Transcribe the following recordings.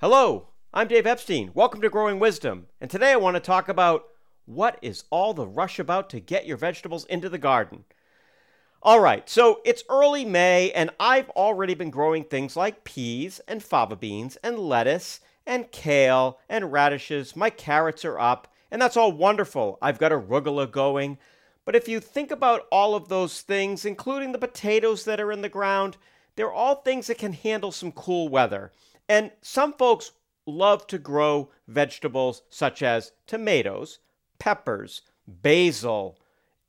Hello, I'm Dave Epstein. Welcome to Growing Wisdom. And today I want to talk about what is all the rush about to get your vegetables into the garden. All right, so it's early May, and I've already been growing things like peas and fava beans and lettuce and kale and radishes. My carrots are up, and that's all wonderful. I've got a arugula going. But if you think about all of those things, including the potatoes that are in the ground, they're all things that can handle some cool weather. And some folks love to grow vegetables such as tomatoes, peppers, basil,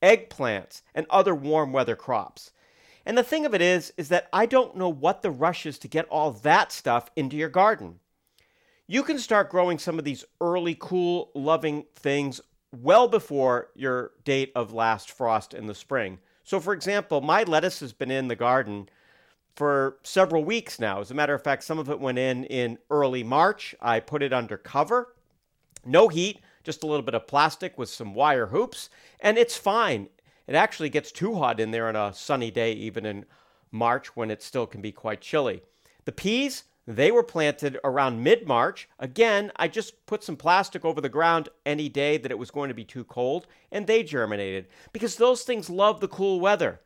eggplants, and other warm weather crops. And the thing of it is, is that I don't know what the rush is to get all that stuff into your garden. You can start growing some of these early cool loving things well before your date of last frost in the spring. So, for example, my lettuce has been in the garden for several weeks now. As a matter of fact, some of it went in in early March. I put it under cover, no heat, just a little bit of plastic with some wire hoops, and it's fine. It actually gets too hot in there on a sunny day, even in March when it still can be quite chilly. The peas, they were planted around mid March. Again, I just put some plastic over the ground any day that it was going to be too cold, and they germinated because those things love the cool weather.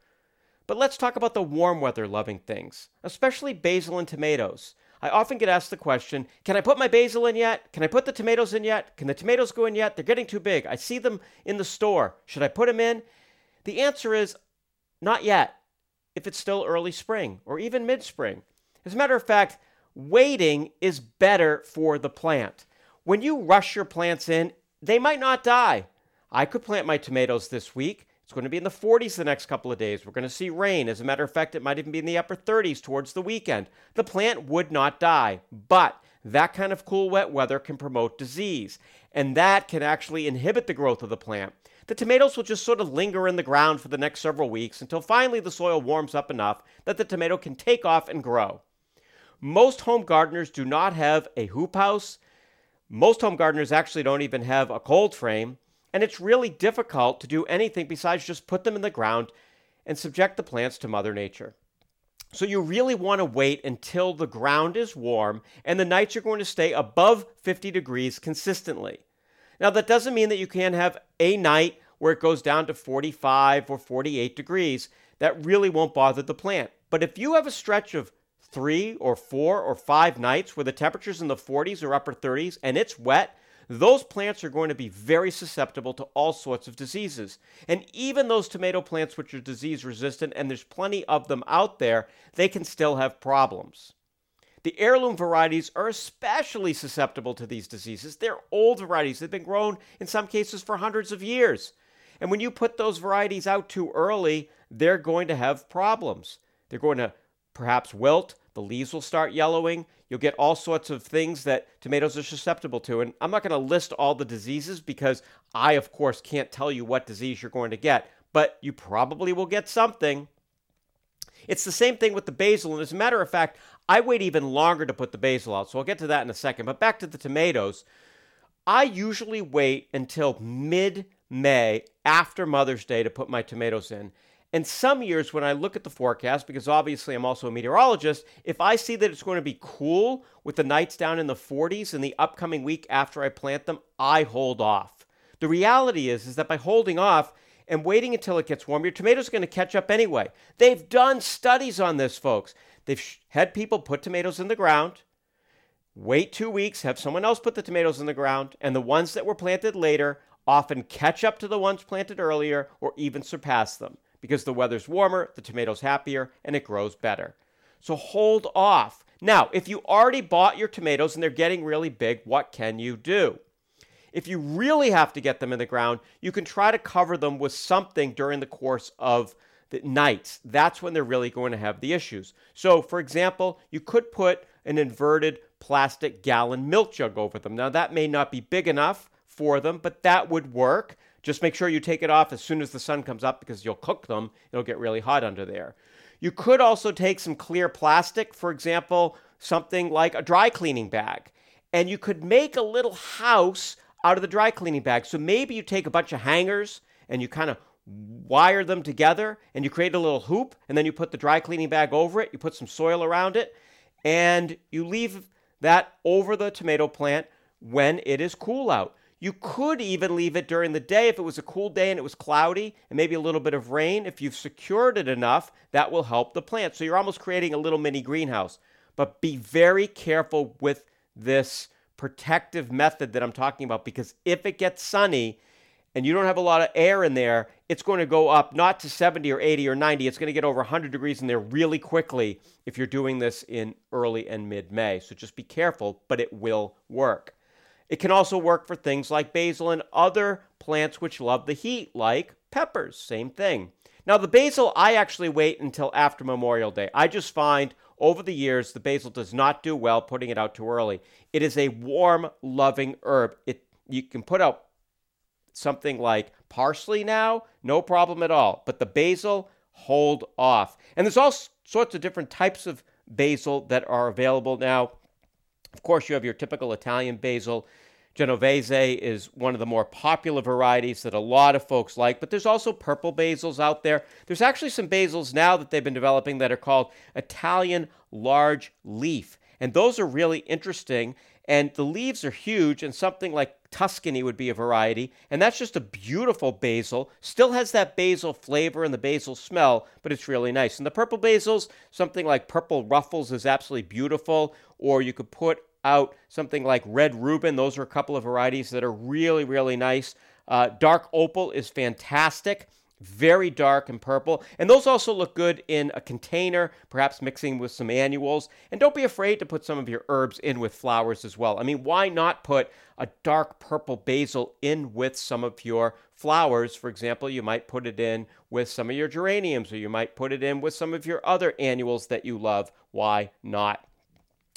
But let's talk about the warm weather loving things, especially basil and tomatoes. I often get asked the question Can I put my basil in yet? Can I put the tomatoes in yet? Can the tomatoes go in yet? They're getting too big. I see them in the store. Should I put them in? The answer is not yet, if it's still early spring or even mid spring. As a matter of fact, waiting is better for the plant. When you rush your plants in, they might not die. I could plant my tomatoes this week it's going to be in the 40s the next couple of days. We're going to see rain. As a matter of fact, it might even be in the upper 30s towards the weekend. The plant would not die, but that kind of cool, wet weather can promote disease, and that can actually inhibit the growth of the plant. The tomatoes will just sort of linger in the ground for the next several weeks until finally the soil warms up enough that the tomato can take off and grow. Most home gardeners do not have a hoop house. Most home gardeners actually don't even have a cold frame and it's really difficult to do anything besides just put them in the ground and subject the plants to Mother Nature. So you really want to wait until the ground is warm and the nights are going to stay above 50 degrees consistently. Now, that doesn't mean that you can't have a night where it goes down to 45 or 48 degrees. That really won't bother the plant. But if you have a stretch of three or four or five nights where the temperature's in the 40s or upper 30s and it's wet, those plants are going to be very susceptible to all sorts of diseases. And even those tomato plants which are disease resistant, and there's plenty of them out there, they can still have problems. The heirloom varieties are especially susceptible to these diseases. They're old varieties, they've been grown in some cases for hundreds of years. And when you put those varieties out too early, they're going to have problems. They're going to perhaps wilt, the leaves will start yellowing. You'll get all sorts of things that tomatoes are susceptible to. And I'm not going to list all the diseases because I, of course, can't tell you what disease you're going to get, but you probably will get something. It's the same thing with the basil. And as a matter of fact, I wait even longer to put the basil out. So I'll get to that in a second. But back to the tomatoes. I usually wait until mid May after Mother's Day to put my tomatoes in. And some years, when I look at the forecast, because obviously I'm also a meteorologist, if I see that it's going to be cool with the nights down in the 40s in the upcoming week after I plant them, I hold off. The reality is, is that by holding off and waiting until it gets warm, your tomatoes are going to catch up anyway. They've done studies on this, folks. They've had people put tomatoes in the ground, wait two weeks, have someone else put the tomatoes in the ground, and the ones that were planted later often catch up to the ones planted earlier or even surpass them because the weather's warmer, the tomato's happier, and it grows better. So hold off. Now, if you already bought your tomatoes and they're getting really big, what can you do? If you really have to get them in the ground, you can try to cover them with something during the course of the nights. That's when they're really going to have the issues. So, for example, you could put an inverted plastic gallon milk jug over them. Now, that may not be big enough for them, but that would work. Just make sure you take it off as soon as the sun comes up because you'll cook them. It'll get really hot under there. You could also take some clear plastic, for example, something like a dry cleaning bag, and you could make a little house out of the dry cleaning bag. So maybe you take a bunch of hangers and you kind of wire them together and you create a little hoop and then you put the dry cleaning bag over it, you put some soil around it, and you leave that over the tomato plant when it is cool out. You could even leave it during the day if it was a cool day and it was cloudy and maybe a little bit of rain. If you've secured it enough, that will help the plant. So you're almost creating a little mini greenhouse. But be very careful with this protective method that I'm talking about because if it gets sunny and you don't have a lot of air in there, it's going to go up not to 70 or 80 or 90. It's going to get over 100 degrees in there really quickly if you're doing this in early and mid May. So just be careful, but it will work. It can also work for things like basil and other plants which love the heat, like peppers. Same thing. Now, the basil, I actually wait until after Memorial Day. I just find over the years the basil does not do well putting it out too early. It is a warm, loving herb. It you can put out something like parsley now, no problem at all. But the basil, hold off. And there's all sorts of different types of basil that are available now. Of course, you have your typical Italian basil. Genovese is one of the more popular varieties that a lot of folks like, but there's also purple basils out there. There's actually some basils now that they've been developing that are called Italian large leaf. And those are really interesting. And the leaves are huge, and something like Tuscany would be a variety. And that's just a beautiful basil. Still has that basil flavor and the basil smell, but it's really nice. And the purple basils, something like Purple Ruffles is absolutely beautiful. Or you could put out something like Red Rubin. Those are a couple of varieties that are really, really nice. Uh, dark Opal is fantastic very dark and purple. And those also look good in a container, perhaps mixing with some annuals. And don't be afraid to put some of your herbs in with flowers as well. I mean, why not put a dark purple basil in with some of your flowers? For example, you might put it in with some of your geraniums, or you might put it in with some of your other annuals that you love. Why not?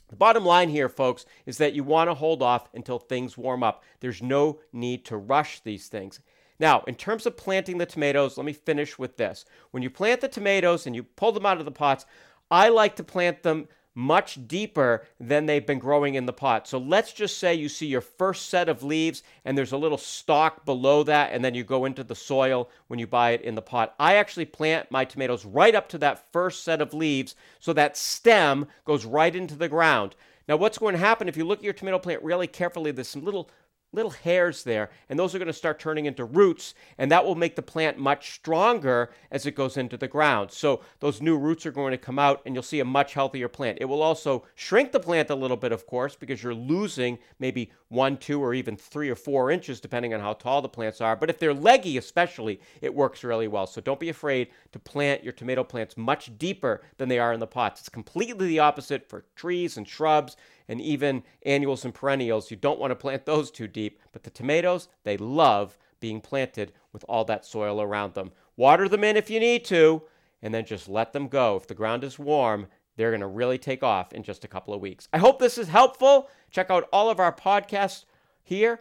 The bottom line here, folks, is that you want to hold off until things warm up. There's no need to rush these things. Now, in terms of planting the tomatoes, let me finish with this. When you plant the tomatoes and you pull them out of the pots, I like to plant them much deeper than they've been growing in the pot. So let's just say you see your first set of leaves and there's a little stalk below that, and then you go into the soil when you buy it in the pot. I actually plant my tomatoes right up to that first set of leaves so that stem goes right into the ground. Now, what's going to happen if you look at your tomato plant really carefully? There's some little little hairs there, and those are going to start turning into roots, and that will make the plant much stronger as it goes into the ground. So those new roots are going to come out, and you'll see a much healthier plant. It will also shrink the plant a little bit, of course, because you're losing maybe one, two, or even three or four inches, depending on how tall the plants are. But if they're leggy, especially, it works really well. So don't be afraid to plant your tomato plants much deeper than they are in the pots. It's completely the opposite for trees and shrubs and even annuals and perennials. You don't want to plant those too deep, but the tomatoes, they love being planted with all that soil around them. Water them in if you need to, and then just let them go. If the ground is warm, they're going to really take off in just a couple of weeks. I hope this is helpful. Check out all of our podcasts here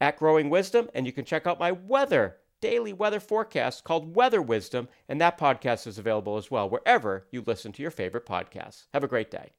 at Growing Wisdom, and you can check out my weather daily weather forecast called Weather Wisdom, and that podcast is available as well wherever you listen to your favorite podcasts. Have a great day.